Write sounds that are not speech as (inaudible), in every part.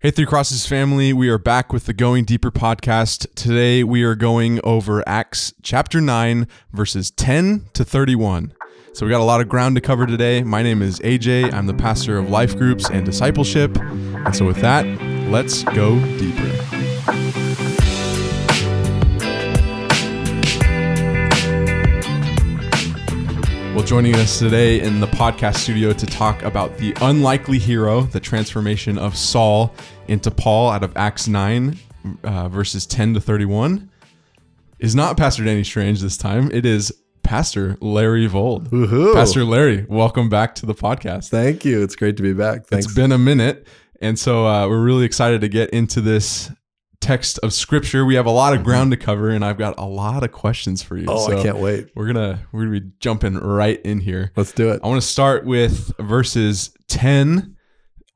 Hey, Three Crosses family, we are back with the Going Deeper podcast. Today we are going over Acts chapter 9, verses 10 to 31. So we got a lot of ground to cover today. My name is AJ, I'm the pastor of life groups and discipleship. And so with that, let's go deeper. Well, joining us today in the podcast studio to talk about the unlikely hero, the transformation of Saul into Paul out of Acts 9, uh, verses 10 to 31, is not Pastor Danny Strange this time. It is Pastor Larry Vold. Woohoo. Pastor Larry, welcome back to the podcast. Thank you. It's great to be back. Thanks. It's been a minute. And so uh, we're really excited to get into this text of scripture. We have a lot of ground to cover, and I've got a lot of questions for you. oh, So I can't wait. We're gonna we're gonna be jumping right in here. Let's do it. I want to start with verses 10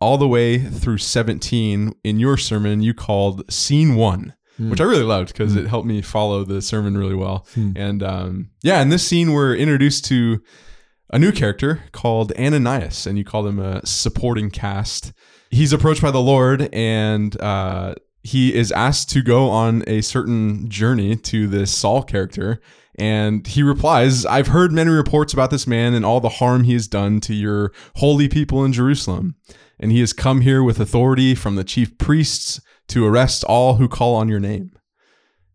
all the way through 17 in your sermon you called scene one Hmm. which i really loved because it helped me follow the sermon really well Hmm. and um, yeah in this scene we're introduced to a new character called ananias and you call him a supporting cast he's approached by the lord and uh, he is asked to go on a certain journey to this saul character and he replies, I've heard many reports about this man and all the harm he has done to your holy people in Jerusalem. And he has come here with authority from the chief priests to arrest all who call on your name.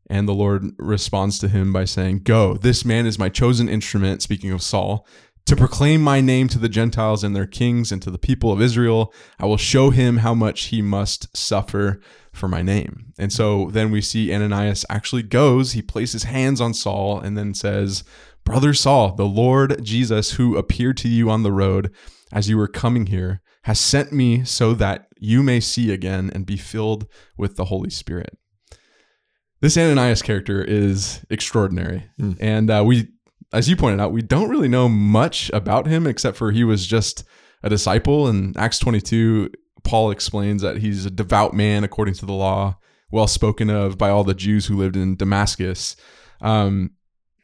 And the Lord responds to him by saying, Go, this man is my chosen instrument, speaking of Saul, to proclaim my name to the Gentiles and their kings and to the people of Israel. I will show him how much he must suffer for my name. And so then we see Ananias actually goes, he places hands on Saul and then says, Brother Saul, the Lord Jesus, who appeared to you on the road as you were coming here, has sent me so that you may see again and be filled with the Holy Spirit. This Ananias character is extraordinary. Mm. And uh, we, as you pointed out, we don't really know much about him except for he was just a disciple. In Acts 22, Paul explains that he's a devout man according to the law, well spoken of by all the Jews who lived in Damascus. Um,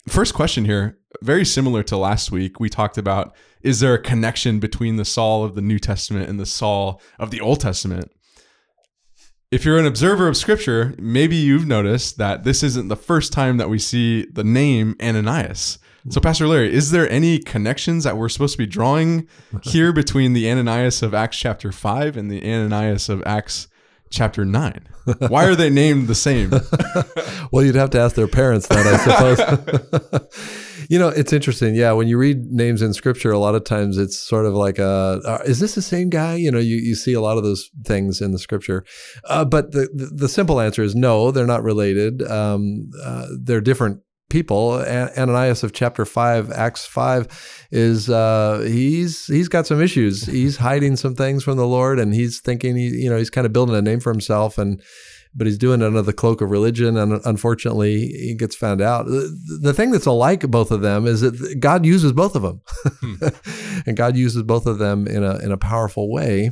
first question here, very similar to last week. We talked about is there a connection between the Saul of the New Testament and the Saul of the Old Testament? If you're an observer of scripture, maybe you've noticed that this isn't the first time that we see the name Ananias. So, Pastor Larry, is there any connections that we're supposed to be drawing here (laughs) between the Ananias of Acts chapter 5 and the Ananias of Acts chapter 9? Why are they named the same? (laughs) well, you'd have to ask their parents that, I suppose. (laughs) you know, it's interesting. Yeah, when you read names in scripture, a lot of times it's sort of like, a, uh, is this the same guy? You know, you, you see a lot of those things in the scripture. Uh, but the, the, the simple answer is no, they're not related. Um, uh, they're different people. Ananias of chapter five, Acts five, is uh, he's he's got some issues. He's hiding some things from the Lord, and he's thinking he you know he's kind of building a name for himself, and but he's doing it under the cloak of religion, and unfortunately he gets found out. The, thing that's alike both of them is that God uses both of them, (laughs) and God uses both of them in a in a powerful way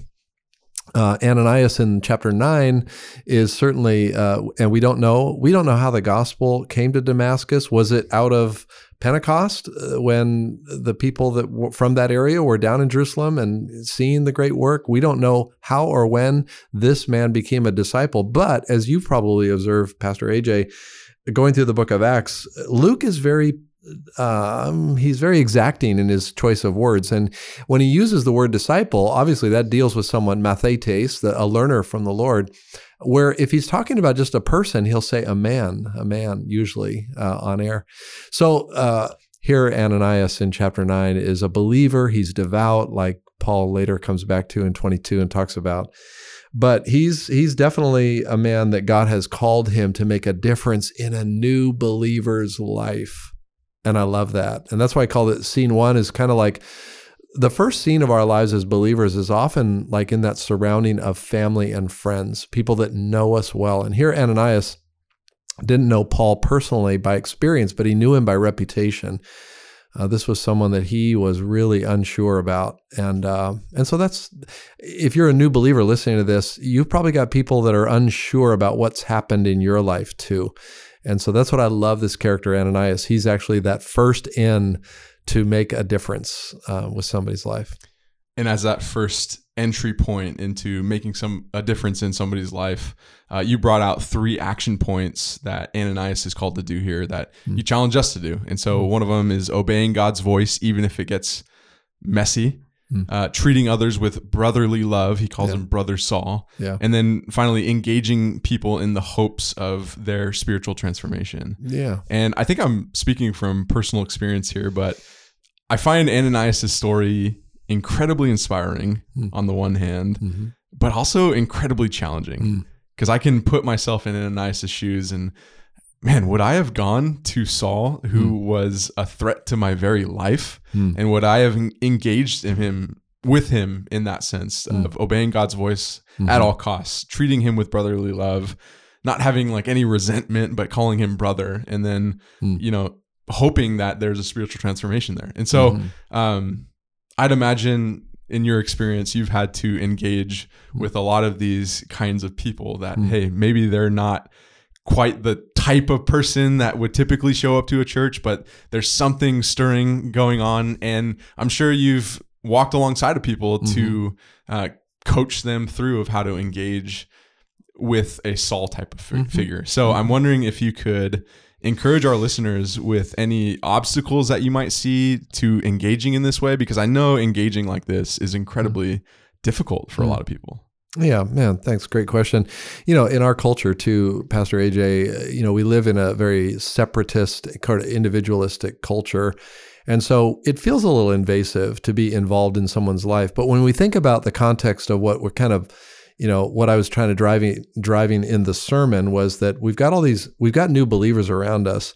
uh, Ananias in chapter nine is certainly, uh, and we don't know, we don't know how the gospel came to Damascus. Was it out of Pentecost uh, when the people that were from that area were down in Jerusalem and seeing the great work? We don't know how or when this man became a disciple. But as you've probably observed, Pastor AJ, going through the book of Acts, Luke is very um, he's very exacting in his choice of words. And when he uses the word disciple, obviously that deals with someone, mathetes, the, a learner from the Lord. Where if he's talking about just a person, he'll say a man, a man, usually uh, aner. So uh, here, Ananias in chapter 9 is a believer. He's devout, like Paul later comes back to in 22 and talks about but he's he's definitely a man that God has called him to make a difference in a new believer's life. And I love that. And that's why I call it scene one is kind of like the first scene of our lives as believers is often like in that surrounding of family and friends, people that know us well. And here Ananias didn't know Paul personally by experience, but he knew him by reputation. Uh, this was someone that he was really unsure about, and uh, and so that's if you're a new believer listening to this, you've probably got people that are unsure about what's happened in your life too, and so that's what I love this character Ananias. He's actually that first in to make a difference uh, with somebody's life. And as that first entry point into making some a difference in somebody's life. Uh, you brought out three action points that Ananias is called to do here that Mm. you challenge us to do, and so one of them is obeying God's voice even if it gets messy. Mm. Uh, treating others with brotherly love, he calls Yeah. him brother Saul, Yeah. and then finally engaging people in the hopes of their spiritual transformation. Yeah. And I think I'm speaking from personal experience here, but I find Ananias' story incredibly inspiring Hmm. on the one hand, hmm but also incredibly challenging Hmm. because I can put myself in Ananias' shoes and man, would I have gone to Saul, who was a threat to my very life, Hmm. and would I have engaged in him with him in that sense Hmm. of obeying God's voice Mhm. at all costs, treating him with brotherly love, not having like any resentment, but calling him brother, and then Hmm. you know hoping that there's a spiritual transformation there. And so, Mhm. um, I'd imagine in your experience, you've had to engage with a lot of these kinds of people that Hmm. hey, maybe they're not quite the type of person that would typically show up to a church, but there's something stirring going on, and I'm sure you've walked alongside of people to uh, coach them through of how to engage with a Saul type of fi- Mhm. figure. So I'm wondering if you could encourage our listeners with any obstacles that you might see to engaging in this way, because I know engaging like this is incredibly difficult for a lot of people. Yeah, man, thanks. Great question. You know, in our culture too, Pastor AJ, uh, you know, we live in a very separatist, kind of individualistic culture. And so it feels a little invasive to be involved in someone's life. But when we think about the context of what we're kind of, you know, what I was trying to driving driving in the sermon was that we've got all these, we've got new believers around us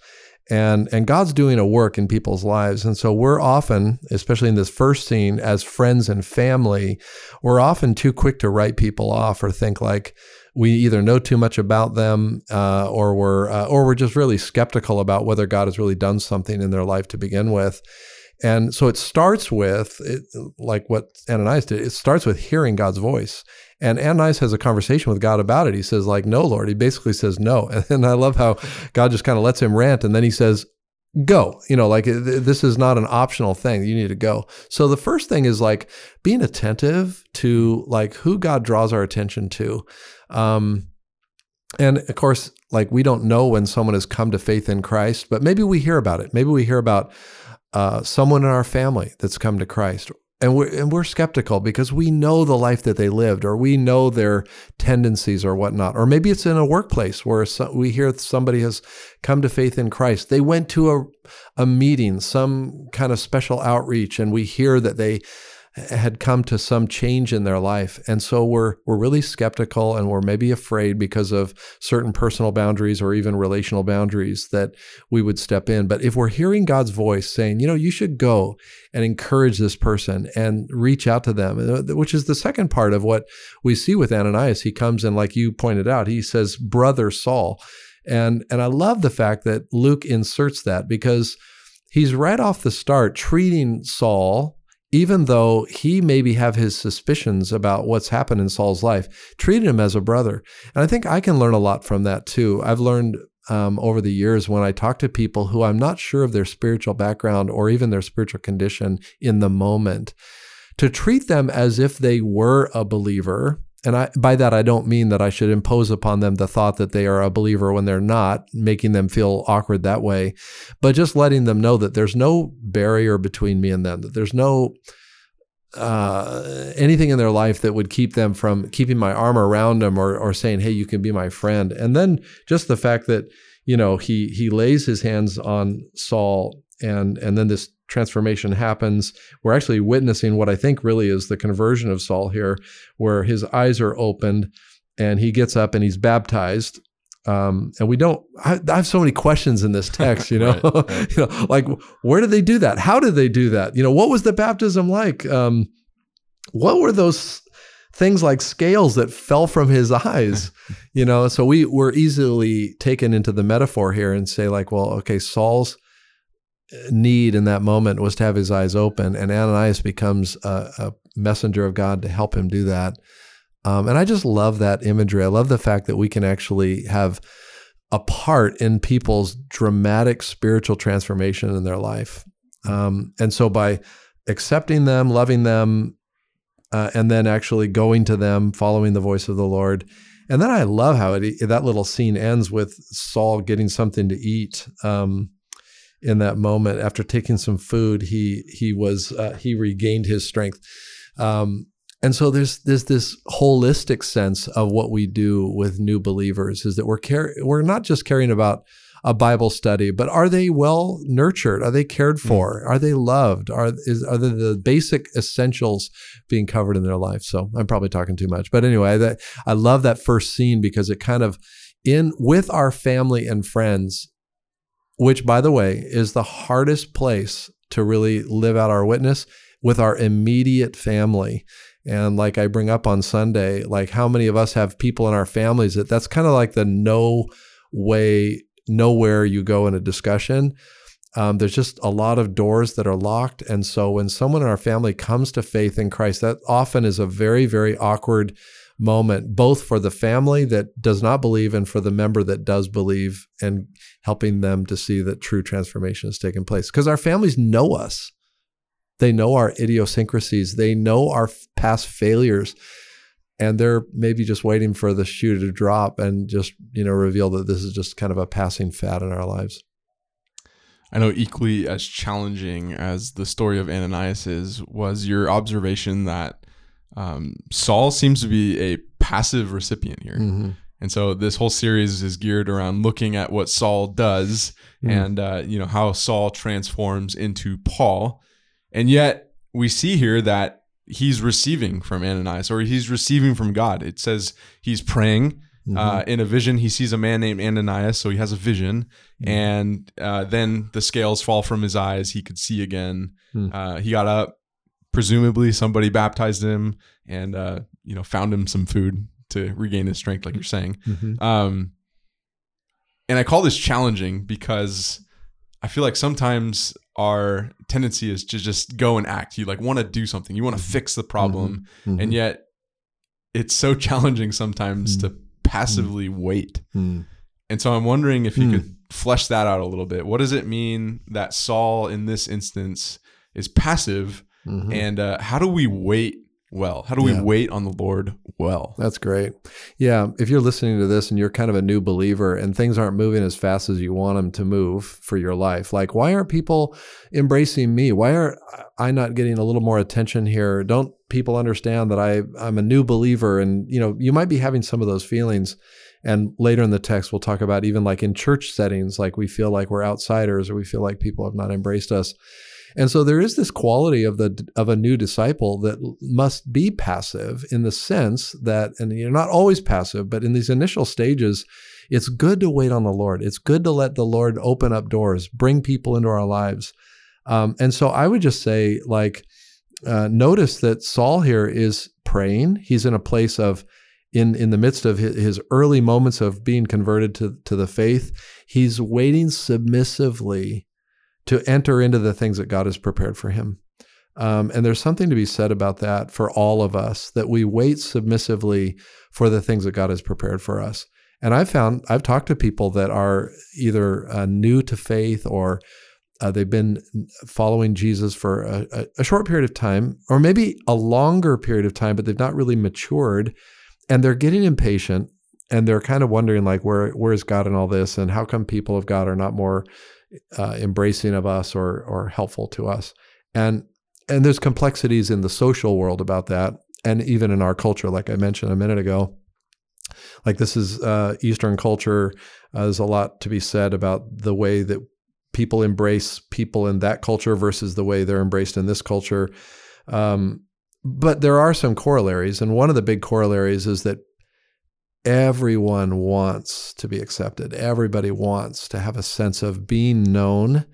and and God's doing a work in people's lives. And so we're often, especially in this first scene, as friends and family, we're often too quick to write people off or think like we either know too much about them uh, or we're uh, or we're just really skeptical about whether God has really done something in their life to begin with. And so it starts with it, like what Ananias did. It starts with hearing God's voice. And Ananias has a conversation with God about it. He says, like, no, Lord. He basically says no. (laughs) And I love how God just kind of lets him rant. And then he says, go. You know, like th- this is not an optional thing. You need to go. So the first thing is like being attentive to like who God draws our attention to. Um, and of course, like we don't know when someone has come to faith in Christ, but maybe we hear about it. Maybe we hear about uh, someone in our family that's come to Christ. And we're, and we're skeptical because we know the life that they lived, or we know their tendencies or whatnot. Or maybe it's in a workplace where so, we hear somebody has come to faith in Christ. They went to a, a meeting, some kind of special outreach, and we hear that they had come to some change in their life. And so we're we're really skeptical and we're maybe afraid because of certain personal boundaries or even relational boundaries that we would step in. But if we're hearing God's voice saying, you know, you should go and encourage this person and reach out to them, uh, which is the second part of what we see with Ananias. He comes and like you pointed out, he says, "Brother Saul." And and I love the fact that Luke inserts that because he's right off the start treating Saul even though he maybe have his suspicions about what's happened in Saul's life, treated him as a brother. And I think I can learn a lot from that too. I've learned um, over the years when I talk to people who I'm not sure of their spiritual background or even their spiritual condition in the moment, to treat them as if they were a believer. And I, by that, I don't mean that I should impose upon them the thought that they are a believer when they're not, making them feel awkward that way, but just letting them know that there's no barrier between me and them, that there's no uh, anything in their life that would keep them from keeping my arm around them or, or saying, "Hey, you can be my friend." And then just the fact that you know he he lays his hands on Saul, and and then this transformation happens. We're actually witnessing what I think really is the conversion of Saul here, where his eyes are opened and he gets up and he's baptized. Um, and we don't. I, I, have so many questions in this text. You (laughs) know, right, right. (laughs) you know, like where did they do that? How did they do that? You know, what was the baptism like? Um, what were those things like scales that fell from his eyes? (laughs) you know, so we were easily taken into the metaphor here and say like, well, okay, Saul's need in that moment was to have his eyes open, and Ananias becomes a, a messenger of God to help him do that. Um, and I just love that imagery. I love the fact that we can actually have a part in people's dramatic spiritual transformation in their life. Um, and so by accepting them, loving them, uh, and then actually going to them, following the voice of the Lord. And then I love how it, that little scene ends with Saul getting something to eat. Um, in that moment, after taking some food, he he was uh, he regained his strength. Um, and so there's there's this holistic sense of what we do with new believers is that we're car- we're not just caring about a Bible study, but are they well nurtured? Are they cared hmm. for? Mm. Are they loved? Are is are the, the basic essentials being covered in their life? So I'm probably talking too much, but anyway, that I love that first scene because it kind of in with our family and friends, which by the way is the hardest place to really live out our witness with our immediate family. And like I bring up on Sunday, like how many of us have people in our families that that's kind of like the no way nowhere you go in a discussion. Um, there's just a lot of doors that are locked. And so when someone in our family comes to faith in Christ, that often is a very, very awkward moment, both for the family that does not believe and for the member that does believe, and helping them to see that true transformation has taken place. Because our families know us, they know our idiosyncrasies, they know our past failures. And they're maybe just waiting for the shoe to drop and just you know reveal that this is just kind of a passing fad in our lives. I know equally as challenging as the story of ananias is was your observation that um, saul seems to be a passive recipient here mm-hmm. and so this whole series is geared around looking at what saul does mm-hmm. and uh, you know how saul transforms into paul and yet we see here that he's receiving from Ananias or he's receiving from God. It says he's praying. Mm-hmm. Uh, in a vision, he sees a man named Ananias, so he has a vision, mm-hmm. and uh, then the scales fall from his eyes. He could see again. Uh, he got up. Presumably, somebody baptized him and uh, you know found him some food to regain his strength, like you're saying. Mm-hmm. Um, and I call this challenging because I feel like sometimes our tendency is to just go and act. You like want to do something. You want to mm-hmm. fix the problem, mm-hmm. mm-hmm. and yet it's so challenging sometimes mm-hmm. to passively mm. wait. Mm. And so I'm wondering if you could mm. flesh that out a little bit. What does it mean that Saul in this instance is passive, mm-hmm. and uh, how do we wait well? How do we yeah. wait on the Lord well? That's great. Yeah. If you're listening to this and you're kind of a new believer and things aren't moving as fast as you want them to move for your life, like, why aren't people embracing me? Why are I not getting a little more attention here? Don't people understand that I, I'm a new believer? And, you know, you might be having some of those feelings. And later in the text, we'll talk about even like in church settings, like we feel like we're outsiders or we feel like people have not embraced us. And so there is this quality of the of a new disciple that must be passive in the sense that, and you're not always passive, but in these initial stages, it's good to wait on the Lord. It's good to let the Lord open up doors, bring people into our lives. Um, and so I would just say, like, uh, notice that Saul here is praying. He's in a place of in in the midst of his, early moments of being converted to to the faith, he's waiting submissively to enter into the things that God has prepared for him. Um, and there's something to be said about that for all of us that we wait submissively for the things that God has prepared for us. And I've found, I've talked to people that are either uh, new to faith or uh, they've been following Jesus for a, a, short period of time, or maybe a longer period of time, but they've not really matured, and they're getting impatient, and they're kind of wondering like, where where is God in all this, and how come people of God are not more uh, embracing of us or or helpful to us. And and there's complexities in the social world about that, and even in our culture, like I mentioned a minute ago. Like this is uh, Eastern culture. Uh, there's a lot to be said about the way that people embrace people in that culture versus the way they're embraced in this culture. Um, but there are some corollaries, and one of the big corollaries is that everyone wants to be accepted. Everybody wants to have a sense of being known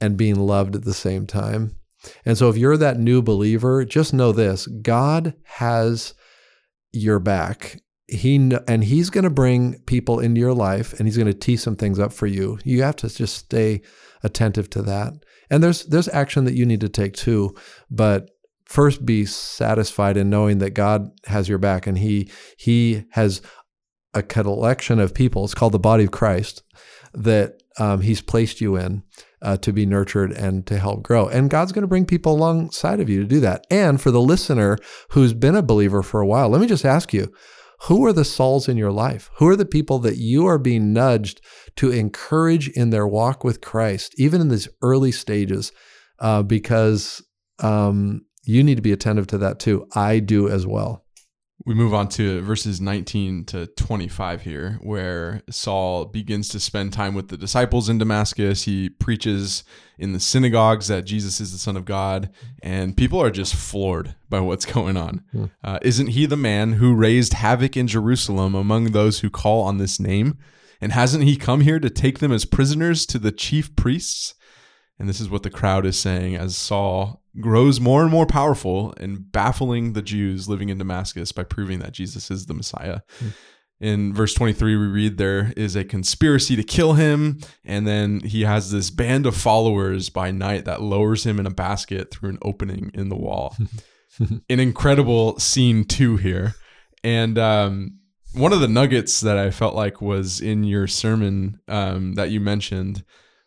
and being loved at the same time. And so if you're that new believer, just know this, God has your back. He and he's going to bring people into your life and he's going to tee some things up for you. You have to just stay attentive to that. And there's there's action that you need to take too, but first be satisfied in knowing that God has your back and he he has a collection of people. It's called the body of Christ that um, He's placed you in uh, to be nurtured and to help grow. And God's going to bring people alongside of you to do that. And for the listener who's been a believer for a while, let me just ask you who are the Sauls in your life? Who are the people that you are being nudged to encourage in their walk with Christ, even in these early stages? Uh, because um, you need to be attentive to that too. I do as well we move on to verses 19 to 25 here, where Saul begins to spend time with the disciples in Damascus. He preaches in the synagogues that Jesus is the Son of God, and people are just floored by what's going on. Hmm. Uh, isn't he the man who raised havoc in Jerusalem among those who call on this name? And hasn't he come here to take them as prisoners to the chief priests? And this is what the crowd is saying as Saul grows more and more powerful and baffling the Jews living in Damascus by proving that Jesus is the Messiah. Hmm. In verse 23, we read there is a conspiracy to kill him. And then he has this band of followers by night that lowers him in a basket through an opening in the wall. (laughs) an incredible scene, too, here. And um, one of the nuggets that I felt like was in your sermon um, that you mentioned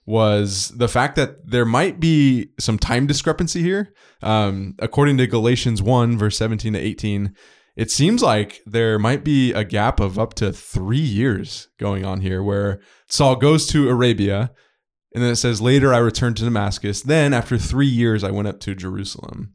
was the fact that there might be some time discrepancy here. Um, according to Galatians 1, verse 17 to 18, it seems like there might be a gap of up to three years going on here where Saul goes to Arabia. And then it says, Later I returned to Damascus. Then, after three years, I went up to Jerusalem,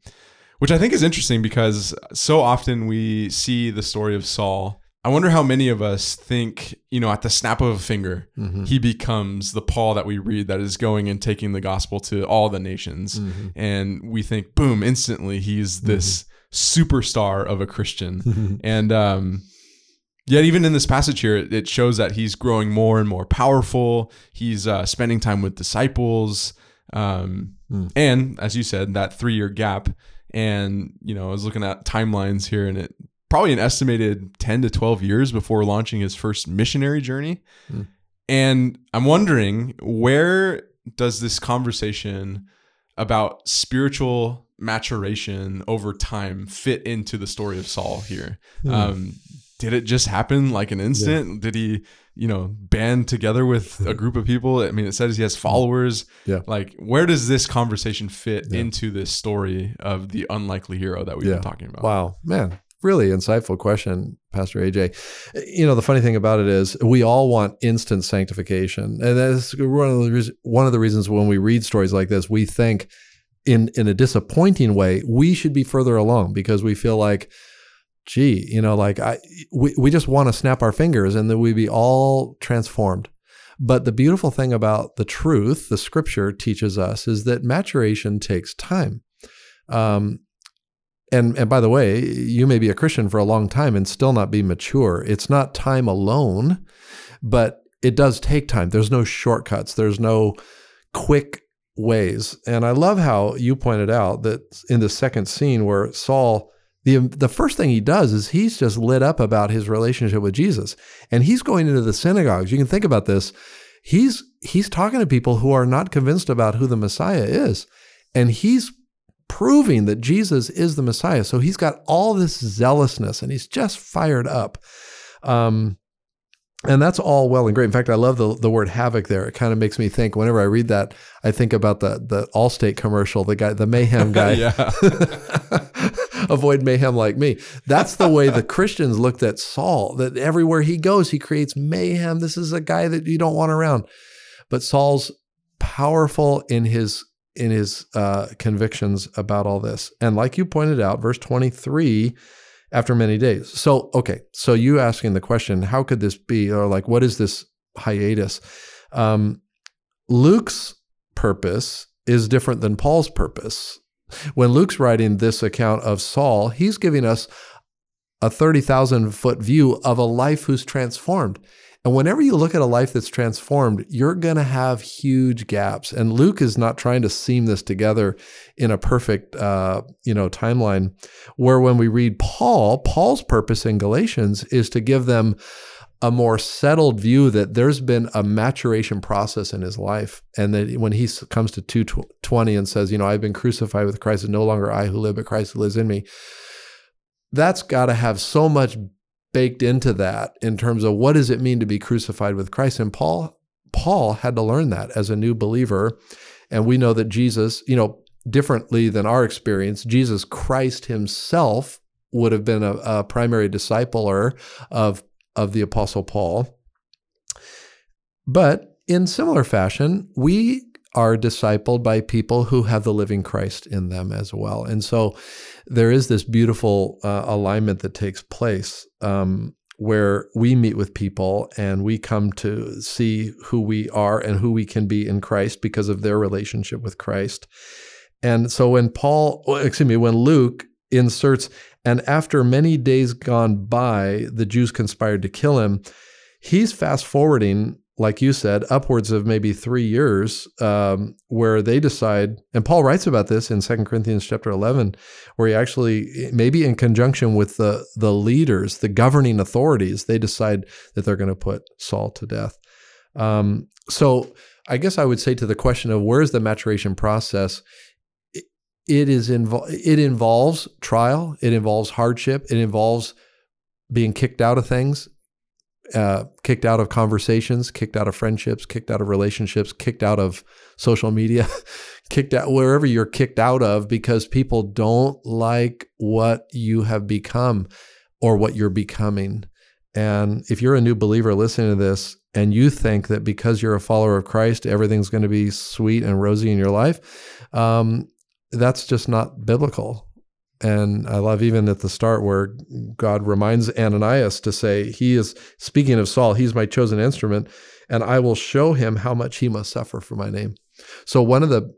which I think is interesting because so often we see the story of Saul I wonder how many of us think, you know, at the snap of a finger, mm-hmm. he becomes the Paul that we read that is going and taking the gospel to all the nations. Mm-hmm. And we think, boom, instantly he's mm-hmm. this mm-hmm. superstar of a Christian. (laughs) And um, yet, even in this passage here, it shows that he's growing more and more powerful. He's uh, spending time with disciples. Um, mm. And as you said, that three year gap. And, you know, I was looking at timelines here and it probably an estimated 10 to 12 years before launching his first missionary journey. Mm. And I'm wondering where does this conversation about spiritual maturation over time fit into the story of Saul here? Mm. Um, did it just happen like an instant? Yeah. Did he, you know, band together with a group of people? I mean, it says he has followers. Yeah. Like, where does this conversation fit yeah. into this story of the unlikely hero that we've yeah. been talking about? Wow, man, really insightful question, Pastor AJ. You know, the funny thing about it is we all want instant sanctification. And that's one of the reasons, one of the reasons when we read stories like this, we think in in a disappointing way, we should be further along because we feel like gee, you know, like I we, we just want to snap our fingers and then we'd be all transformed. But the beautiful thing about the truth, the scripture teaches us, is that maturation takes time. Um, and and by the way, you may be a Christian for a long time and still not be mature. It's not time alone, but it does take time. There's no shortcuts. There's no quick ways. And I love how you pointed out that in the second scene where Saul the the first thing he does is he's just lit up about his relationship with Jesus. And he's going into the synagogues. You can think about this. He's he's talking to people who are not convinced about who the Messiah is. And he's proving that Jesus is the Messiah. So he's got all this zealousness and he's just fired up. Um, and that's all well and great. In fact, I love the, the word havoc there. It kind of makes me think whenever I read that, I think about the the Allstate commercial, the guy, the mayhem (laughs) guy. (laughs) Avoid mayhem like me. That's the way the Christians looked at Saul, that everywhere he goes, he creates mayhem. This is a guy that you don't want around. But Saul's powerful in his in his uh, convictions about all this. And like you pointed out, verse 23, after many days. So, okay, so you asking the question, how could this be? Or like, what is this hiatus? Um, Luke's purpose is different than Paul's purpose. When Luke's writing this account of Saul, he's giving us a 30,000 foot view of a life who's transformed. And whenever you look at a life that's transformed, you're going to have huge gaps. And Luke is not trying to seam this together in a perfect, uh, you know, timeline. Where when we read Paul, Paul's purpose in Galatians is to give them a more settled view that there's been a maturation process in his life. And that when he comes to 220 and says, you know, I've been crucified with Christ, and no longer I who live, but Christ who lives in me, that's got to have so much baked into that in terms of what does it mean to be crucified with Christ. And Paul Paul had to learn that as a new believer. And we know that Jesus, you know, differently than our experience, Jesus Christ himself would have been a, a primary discipler of, of the Apostle Paul. But in similar fashion, we are discipled by people who have the living Christ in them as well. And so there is this beautiful uh, alignment that takes place um, where we meet with people and we come to see who we are and who we can be in Christ because of their relationship with Christ. And so when Paul, excuse me, when Luke inserts, and after many days gone by, the Jews conspired to kill him, he's fast forwarding like you said, upwards of maybe three years, um, where they decide, and Paul writes about this in Second Corinthians chapter 11, where he actually, maybe in conjunction with the, the leaders, the governing authorities, they decide that they're going to put Saul to death. Um, so I guess I would say to the question of where's the maturation process, it, it is invo- it involves trial, it involves hardship, it involves being kicked out of things uh, kicked out of conversations, kicked out of friendships, kicked out of relationships, kicked out of social media, (laughs) kicked out wherever you're kicked out of because people don't like what you have become or what you're becoming. And if you're a new believer listening to this and you think that because you're a follower of Christ, everything's going to be sweet and rosy in your life, um, that's just not biblical. And I love even at the start where God reminds Ananias to say, He is speaking of Saul, he's my chosen instrument, and I will show him how much he must suffer for my name. So one of the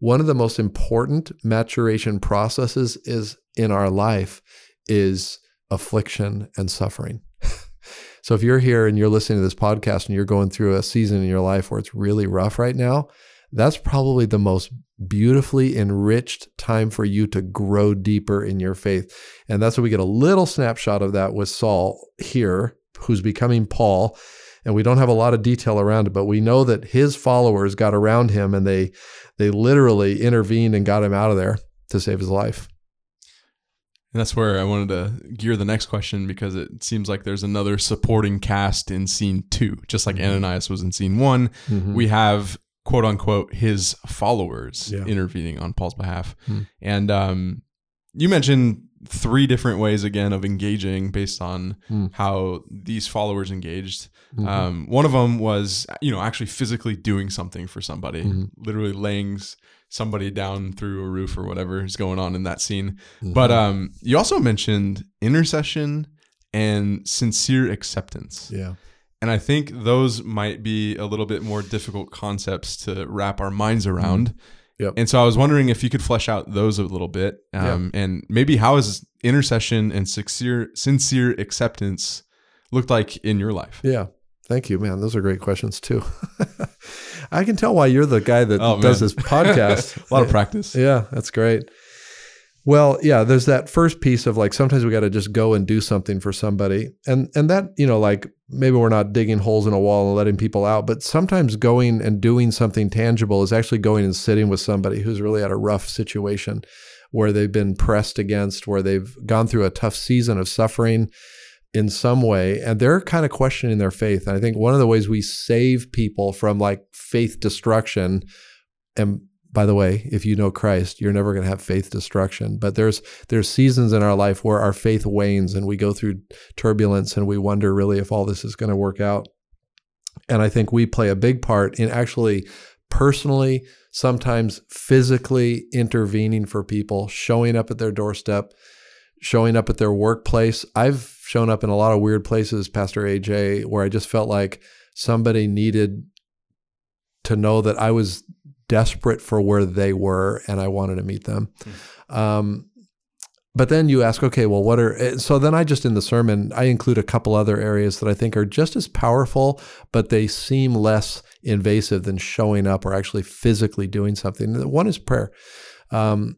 one of the most important maturation processes is in our life is affliction and suffering. (laughs) so if you're here and you're listening to this podcast and you're going through a season in your life where it's really rough right now, that's probably the most beautifully enriched time for you to grow deeper in your faith. And that's what we get a little snapshot of that with Saul here, who's becoming Paul. And we don't have a lot of detail around it, but we know that his followers got around him and they they literally intervened and got him out of there to save his life. And that's where I wanted to gear the next question because it seems like there's another supporting cast in scene two. Just like mm-hmm. Ananias was in scene one, mm-hmm. we have quote unquote his followers yeah. intervening on Paul's behalf. Hmm. And um, you mentioned three different ways again of engaging based on hmm. how these followers engaged. Mm-hmm. Um, one of them was you know actually physically doing something for somebody, mm-hmm. literally laying somebody down through a roof or whatever is going on in that scene. Mm-hmm. But um, you also mentioned intercession and sincere acceptance. Yeah. And I think those might be a little bit more difficult concepts to wrap our minds mm-hmm. around. Yep. And so I was wondering if you could flesh out those a little bit, um, yep. and maybe how has intercession and sincere sincere acceptance looked like in your life? Yeah, thank you, man. Those are great questions too. (laughs) I can tell why you're the guy that oh, does this podcast. (laughs) a lot of practice. Yeah, that's great. Well, yeah, there's that first piece of like sometimes we got to just go and do something for somebody. And and that, you know, like maybe we're not digging holes in a wall and letting people out, but sometimes going and doing something tangible is actually going and sitting with somebody who's really at a rough situation where they've been pressed against, where they've gone through a tough season of suffering in some way and they're kind of questioning their faith. And I think one of the ways we save people from like faith destruction and by the way, if you know Christ, you're never going to have faith destruction. But there's there's seasons in our life where our faith wanes and we go through turbulence and we wonder really if all this is going to work out. And I think we play a big part in actually personally, sometimes physically intervening for people, showing up at their doorstep, showing up at their workplace. I've shown up in a lot of weird places, Pastor AJ, where I just felt like somebody needed to know that I was desperate for where they were and I wanted to meet them. Mm. Um, but then you ask, okay, well, what are, eh, so then I just in the sermon, I include a couple other areas that I think are just as powerful, but they seem less invasive than showing up or actually physically doing something. One is prayer. Um,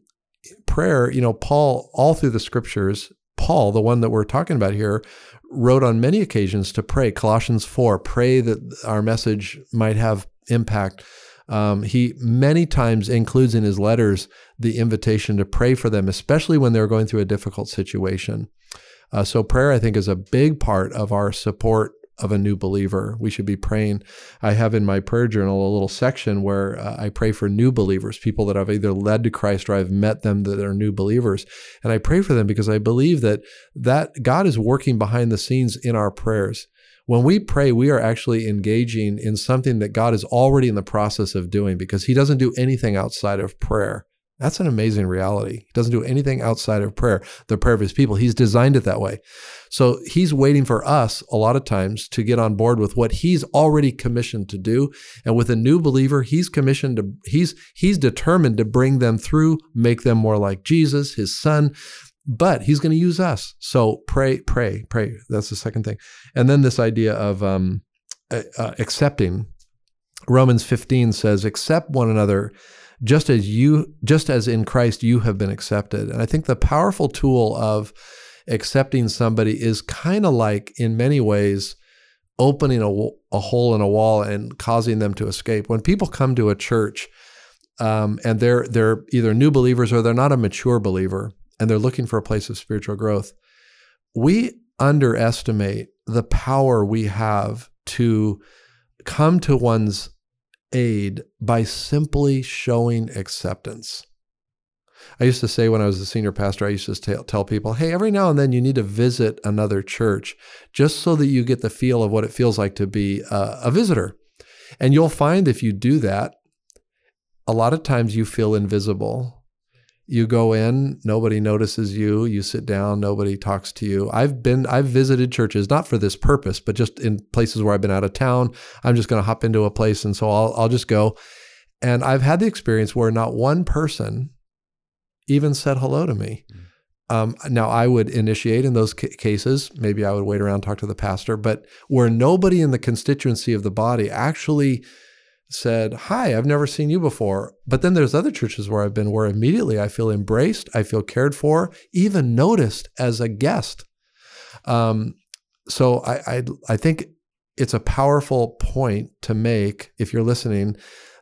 prayer, you know, Paul, all through the scriptures, Paul, the one that we're talking about here, wrote on many occasions to pray. Colossians 4, pray that our message might have impact. Um, he many times includes in his letters the invitation to pray for them, especially when they're going through a difficult situation. Uh, so prayer, I think, is a big part of our support of a new believer. We should be praying. I have in my prayer journal a little section where uh, I pray for new believers, people that I've either led to Christ or I've met them that are new believers, and I pray for them because I believe that that God is working behind the scenes in our prayers. When we pray, we are actually engaging in something that God is already in the process of doing because He doesn't do anything outside of prayer. That's an amazing reality. He doesn't do anything outside of prayer, the prayer of his people. He's designed it that way. So he's waiting for us a lot of times to get on board with what he's already commissioned to do. And with a new believer, he's commissioned to, he's, he's determined to bring them through, make them more like Jesus, his son. But he's going to use us. So pray, pray, pray. That's the second thing. And then this idea of um, uh, accepting. Romans 15 says, accept one another just as you just as in Christ you have been accepted. And I think the powerful tool of accepting somebody is kind of like in many ways opening a, a hole in a wall and causing them to escape. When people come to a church um, and they're they're either new believers or they're not a mature believer and they're looking for a place of spiritual growth, we underestimate the power we have to come to one's aid by simply showing acceptance. I used to say when I was a senior pastor, I used to tell, tell people, hey, every now and then you need to visit another church just so that you get the feel of what it feels like to be a, a visitor. And you'll find if you do that, a lot of times you feel invisible you go in nobody notices you you sit down nobody talks to you. I've been i've visited churches not for this purpose but just in places where i've been out of town. I'm just going to hop into a place and so i'll i'll just go. And i've had the experience where not one person even said hello to me. Mm. um, now i would initiate in those ca- cases. Maybe i would wait around talk to the pastor but where nobody in the constituency of the body actually said, Hi, I've never seen you before. But then there's other churches where I've been where immediately I feel embraced, I feel cared for, even noticed as a guest. Um, so I, I, I think it's a powerful point to make if you're listening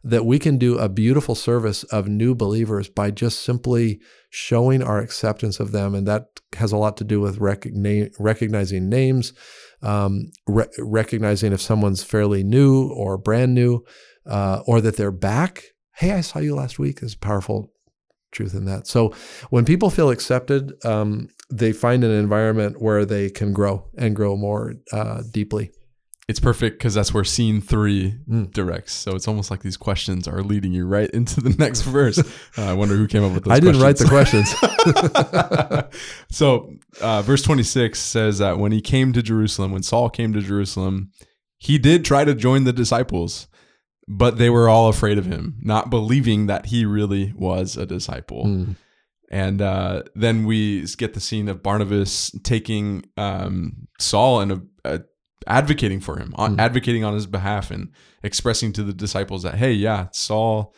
that we can do a beautiful service of new believers by just simply showing our acceptance of them. And that has a lot to do with recogni- recognizing names, um, re- recognizing if someone's fairly new or brand new, uh, or that they're back. Hey, I saw you last week. There's a powerful truth in that. So when people feel accepted, um, they find an environment where they can grow and grow more uh, deeply. It's perfect because that's where scene three mm. directs. So it's almost like these questions are leading you right into the (laughs) next verse. Uh, I wonder who came up with those. I didn't write the questions. (laughs) so uh, verse 26 says that when he came to Jerusalem, when Saul came to Jerusalem, he did try to join the disciples but they were all afraid of him, not believing that he really was a disciple. Mm. And uh, then we get the scene of Barnabas taking um, Saul and uh, advocating for him, mm. advocating on his behalf, and expressing to the disciples that, hey, yeah, Saul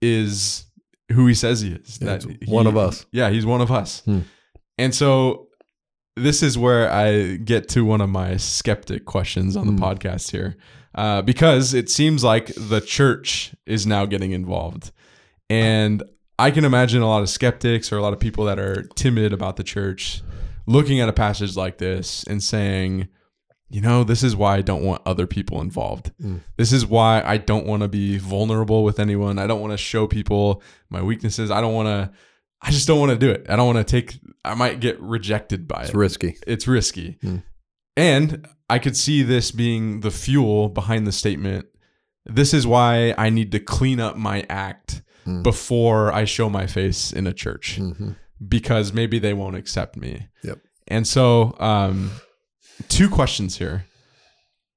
is who he says he is. Yeah, that he, one of us. Yeah, he's one of us. Mm. And so this is where I get to one of my skeptic questions on the hmm. podcast here uh, because it seems like the church is now getting involved. And I can imagine a lot of skeptics or a lot of people that are timid about the church looking at a passage like this and saying, you know, this is why I don't want other people involved. Mm. This is why I don't want to be vulnerable with anyone. I don't want to show people my weaknesses. I don't want to, I just don't want to do it. I don't want to take, I might get rejected by it's it. It's risky. It's risky. Mm. And I could see this being the fuel behind the statement. This is why I need to clean up my act mm. before I show my face in a church mm-hmm. because maybe they won't accept me. Yep. And so, um, two questions here.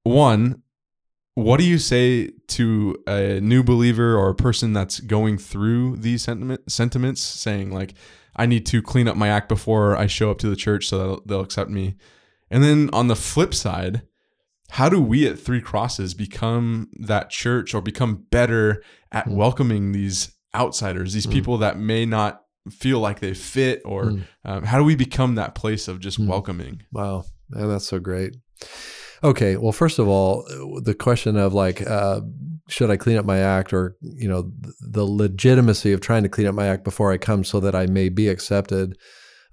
One, what do you say to a new believer or a person that's going through these sentiment, sentiments, saying like, I need to clean up my act before I show up to the church so they'll, they'll accept me? And then on the flip side, how do we at Three Crosses become that church or become better at mm. welcoming these outsiders, these mm. people that may not feel like they fit, or mm. um, how do we become that place of just mm. welcoming? Wow, man, that's so great. Okay, well, first of all, the question of like, uh, should I clean up my act, or you know, the legitimacy of trying to clean up my act before I come, so that I may be accepted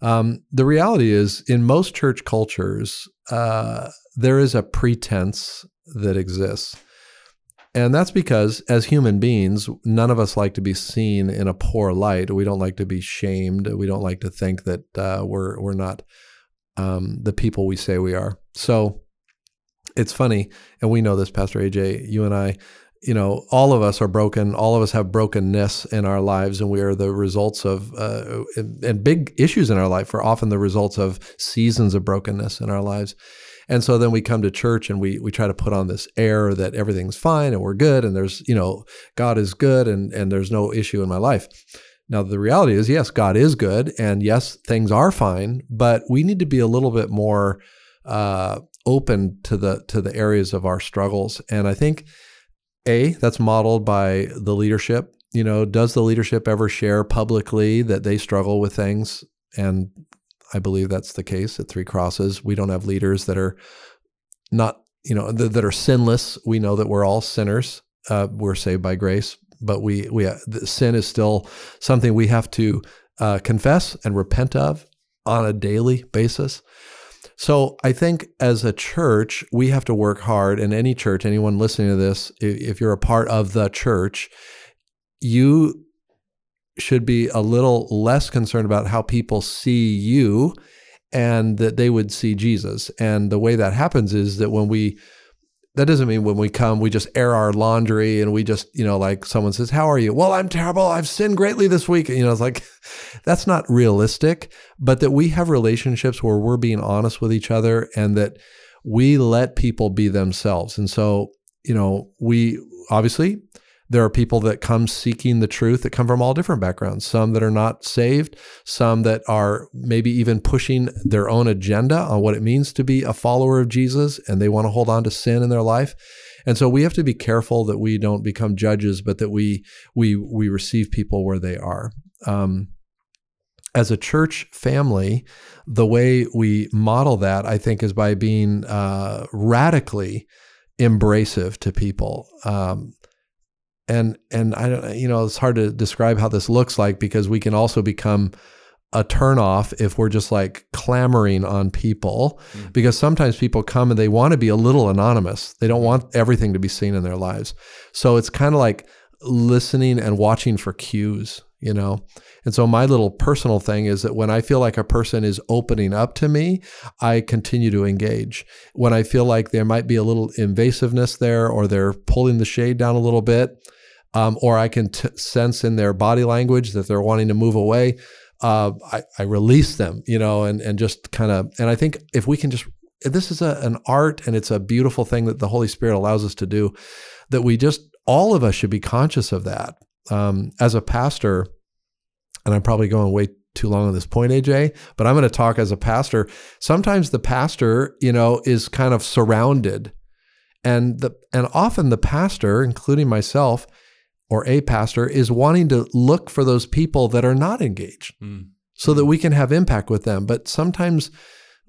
Um, the reality is, in most church cultures, uh, there is a pretense that exists. And that's because, as human beings, none of us like to be seen in a poor light. We don't like to be shamed. We don't like to think that uh, we're we're not um, the people we say we are. So it's funny, and we know this, Pastor AJ. You and I, you know, all of us are broken. All of us have brokenness in our lives, and we are the results of uh, and big issues in our life are often the results of seasons of brokenness in our lives. And so then we come to church and we we try to put on this air that everything's fine and we're good and there's, you know, God is good and and there's no issue in my life. Now the reality is yes, God is good and yes, things are fine, but we need to be a little bit more uh, open to the to the areas of our struggles. And I think a that's modeled by the leadership. You know, does the leadership ever share publicly that they struggle with things? And I believe that's the case at Three Crosses. We don't have leaders that are not, you know, th- that are sinless. We know that we're all sinners. Uh, we're saved by grace, but we we uh, sin is still something we have to uh, confess and repent of on a daily basis. So I think as a church, we have to work hard. And any church, anyone listening to this, if you're a part of the church, you should be a little less concerned about how people see you and that they would see Jesus. And the way that happens is that when we that doesn't mean when we come we just air our laundry and we just you know like someone says how are you? Well i'm terrible. I've sinned greatly this week. You know it's like (laughs) that's not realistic but that we have relationships where we're being honest with each other and that we let people be themselves. And so you know we obviously there are people that come seeking the truth that come from all different backgrounds, some that are not saved, some that are maybe even pushing their own agenda on what it means to be a follower of Jesus and they want to hold on to sin in their life. And so we have to be careful that we don't become judges, but that we we we receive people where they are. Um, as a church family, the way we model that, I think, is by being uh, radically embracive to people. Um, and and I don't you know it's hard to describe how this looks like because we can also become a turnoff if we're just like clamoring on people mm-hmm. because sometimes people come and they want to be a little anonymous. They don't want everything to be seen in their lives. So it's kind of like listening and watching for cues, you know. And so my little personal thing is that when I feel like a person is opening up to me, I continue to engage. When I feel like there might be a little invasiveness there or they're pulling the shade down a little bit, um, or I can t- sense in their body language that they're wanting to move away. Uh, I, I, release them, you know, and and just kind of. And I think if we can just, this is a, an art and it's a beautiful thing that the Holy Spirit allows us to do. That we just all of us should be conscious of that. Um, as a pastor, and I'm probably going way too long on this point, AJ, but I'm going to talk as a pastor. Sometimes the pastor, you know, is kind of surrounded, and the and often the pastor, including myself, or a pastor is wanting to look for those people that are not engaged mm. so that we can have impact with them. But sometimes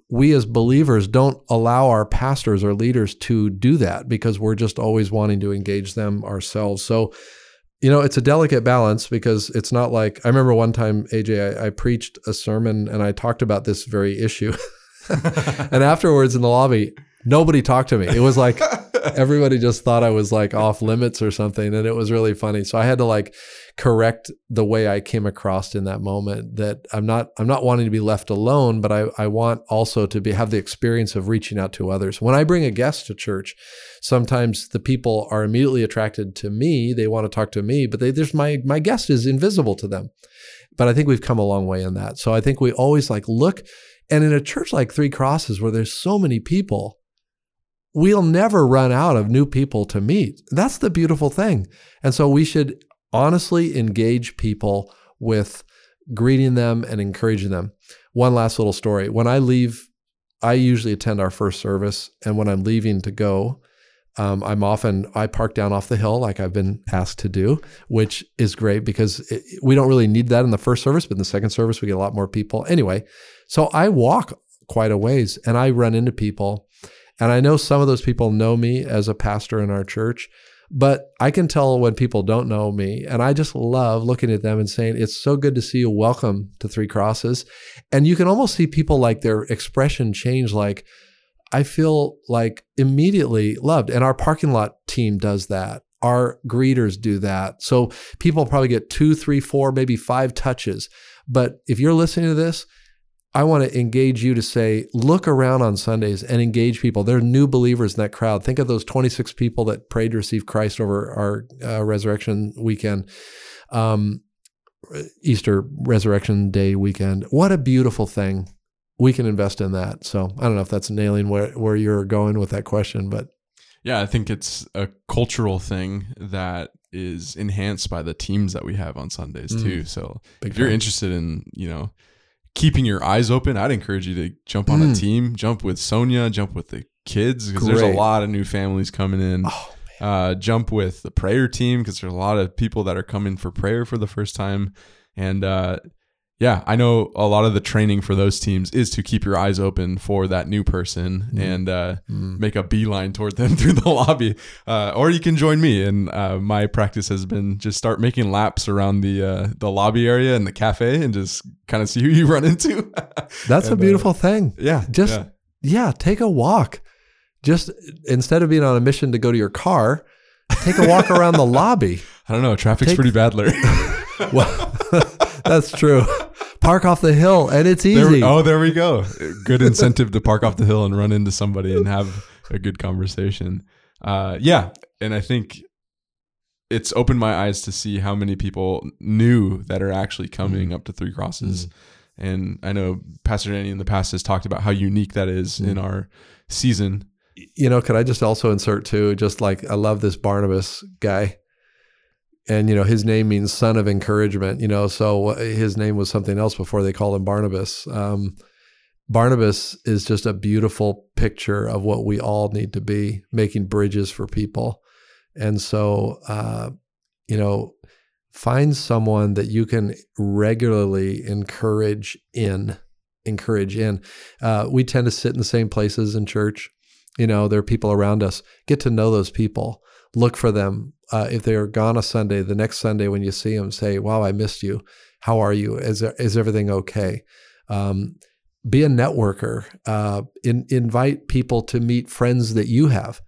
we as believers don't allow our pastors or leaders to do that because we're just always wanting to engage them ourselves. So, you know, it's a delicate balance because it's not like I remember one time, AJ, I, I preached a sermon and I talked about this very issue. (laughs) and afterwards in the lobby, nobody talked to me. It was like (laughs) everybody just thought I was like off limits or something. And it was really funny. So I had to like correct the way I came across in that moment that I'm not I'm not wanting to be left alone, but I, I want also to be have the experience of reaching out to others. When I bring a guest to church, sometimes the people are immediately attracted to me. They want to talk to me, but they there's my my guest is invisible to them. But I think we've come a long way in that. So I think we always like look and in a church like Three Crosses where there's so many people, we'll never run out of new people to meet. That's the beautiful thing. And so we should honestly engage people with greeting them and encouraging them. One last little story. When I leave, I usually attend our first service. And when I'm leaving to go, um, I'm often, I park down off the hill like I've been asked to do, which is great because it, we don't really need that in the first service, but in the second service, we get a lot more people. Anyway, so I walk quite a ways and I run into people and I know some of those people know me as a pastor in our church, But I can tell when people don't know me, and I just love looking at them and saying, "It's so good to see you. Welcome to Three Crosses." And you can almost see people like their expression change, like. I feel like immediately loved. And our parking lot team does that. Our greeters do that. So people probably get two, three, four, maybe five touches. But if you're listening to this, I want to engage you to say, look around on Sundays and engage people. There are new believers in that crowd. Think of those 26 people that prayed to receive Christ over our uh, resurrection weekend, um, Easter resurrection day weekend. What a beautiful thing we can invest in that. So I don't know if that's nailing where, where you're going with that question, but yeah, I think it's a cultural thing that is enhanced by the teams that we have on Sundays mm. too. So Big if you're interested in, you know, keeping your eyes open, I'd encourage you to jump on mm. a team, jump with Sonia, jump with the kids because there's a lot of new families coming in. Oh, uh, jump with the prayer team because there's a lot of people that are coming for prayer for the first time. And uh, yeah, I know a lot of the training for those teams is to keep your eyes open for that new person mm. and uh, mm. make a beeline toward them (laughs) through the lobby. Uh, or you can join me. And uh, my practice has been just start making laps around the uh, the lobby area and the cafe and just kind of see who you (laughs) run into. That's and, a beautiful uh, thing. Yeah, just yeah. yeah, take a walk. Just instead of being on a mission to go to your car, take a walk around the (laughs) lobby. I don't know. Traffic's take, pretty bad, Larry. well, that's true park off the hill and it's easy. There, oh, there we go. Good incentive to park off the hill and run into somebody and have a good conversation. Uh, yeah, and I think it's opened my eyes to see how many people new that are actually coming mm. up to Three Crosses. Mm. And I know Pastor Danny in the past has talked about how unique that is mm. in our season. You know, could I just also insert too, just like I love this Barnabas guy and you know his name means son of encouragement you know so uh, his name was something else before they called him barnabas. Um, barnabas is just a beautiful picture of what we all need to be making bridges for people. And so uh, you know find someone that you can regularly encourage in encourage in. Uh, we tend to sit in the same places in church. You know there are people around us. Get to know those people look for them uh, if they are gone a Sunday, the next Sunday when you see them, say, "Wow, I missed you. How are you? Is is everything okay?" Um, be a networker. Uh, in, invite people to meet friends that you have.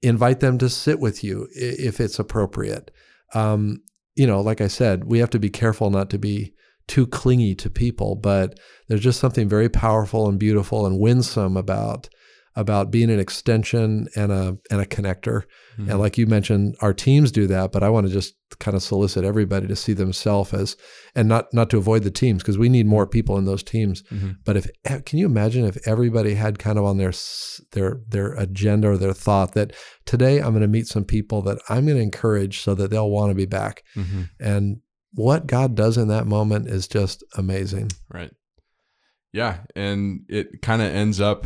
Invite them to sit with you if it's appropriate. Um, you know, like I said, we have to be careful not to be too clingy to people, but there's just something very powerful and beautiful and winsome about about being an extension and a and a connector. Mm-hmm. And like you mentioned, our teams do that, but I want to just kind of solicit everybody to see themselves as and not not to avoid the teams because we need more people in those teams. Mm-hmm. But if eh, can you imagine if everybody had kind of on their their their agenda or their thought that today I'm going to meet some people that I'm going to encourage so that they'll want to be back. Mm-hmm. And what God does in that moment is just amazing. Right. Yeah, and it kind of ends up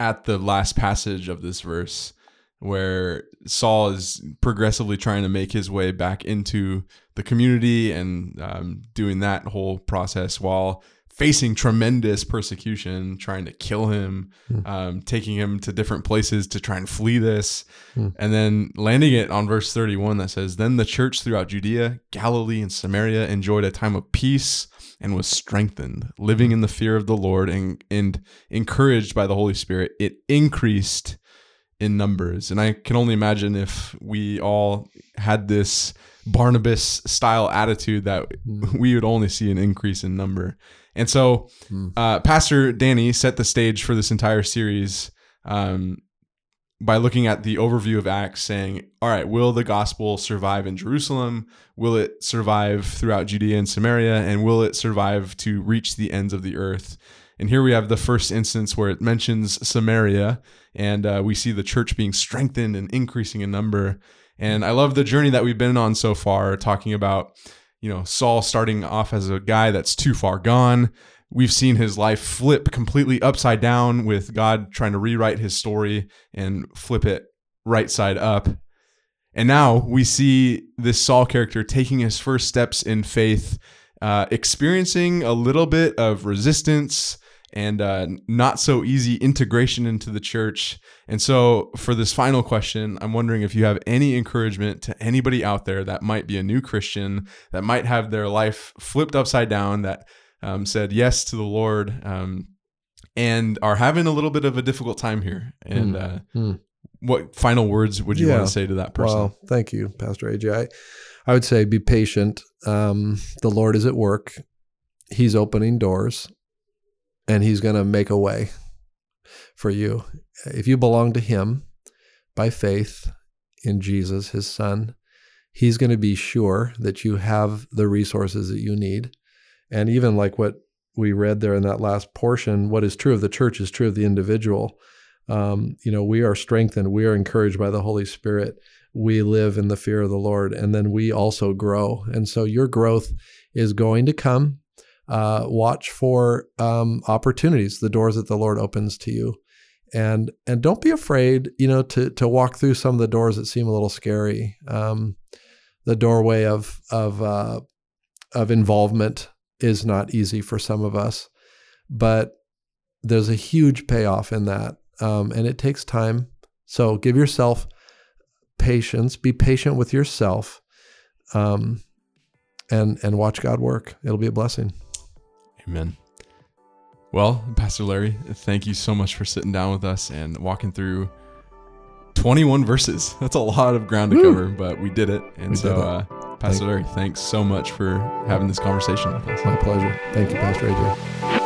at the last passage of this verse where Saul is progressively trying to make his way back into the community and um, doing that whole process while facing tremendous persecution, trying to kill him, mm. um, taking him to different places to try and flee this, mm. and then landing it on verse 31 that says, Then the church throughout Judea, Galilee, and Samaria enjoyed a time of peace and was strengthened, living in the fear of the Lord and, and encouraged by the Holy Spirit. It increased in numbers. And I can only imagine if we all had this Barnabas style attitude that mm. we would only see an increase in number. And so, mm. uh, Pastor Danny set the stage for this entire series um, by looking at the overview of Acts, saying, All right, will the gospel survive in Jerusalem? Will it survive throughout Judea and Samaria? And will it survive to reach the ends of the earth? And here we have the first instance where it mentions Samaria, and uh, we see the church being strengthened and increasing in number. And I love the journey that we've been on so far, talking about, you know, Saul starting off as a guy that's too far gone, we've seen his life flip completely upside down with God trying to rewrite his story and flip it right side up. And now we see this Saul character taking his first steps in faith, uh, experiencing a little bit of resistance and uh, not so easy integration into the church. And so, for this final question, I'm wondering if you have any encouragement to anybody out there that might be a new Christian, that might have their life flipped upside down, that um, said yes to the Lord, um, and are having a little bit of a difficult time here. And Mm. uh, Mm. what final words would you Yeah. want to say to that person? Well, thank you, Pastor AJ. I, I would say be patient. Um, the Lord is at work. He's opening doors and he's going to make a way for you. If you belong to him by faith in Jesus, his son, he's going to be sure that you have the resources that you need. And even like what we read there in that last portion, what is true of the church is true of the individual. Um, you know, we are strengthened, we are encouraged by the Holy Spirit. We live in the fear of the Lord, and then we also grow. And so your growth is going to come. Uh, watch for um, opportunities, the doors that the Lord opens to you, and and don't be afraid. You know, to to walk through some of the doors that seem a little scary. Um, the doorway of of uh, of involvement is not easy for some of us, but there's a huge payoff in that, um, and it takes time. So give yourself patience. Be patient with yourself, um, and and watch God work. It'll be a blessing. Amen. Well, Pastor Larry, thank you so much for sitting down with us and walking through 21 verses. (laughs) That's a lot of ground to Woo. cover, but we did it. And We so. Uh, Pastor Larry, thanks so much for having this conversation with us. My pleasure. Thank you, Pastor AJ.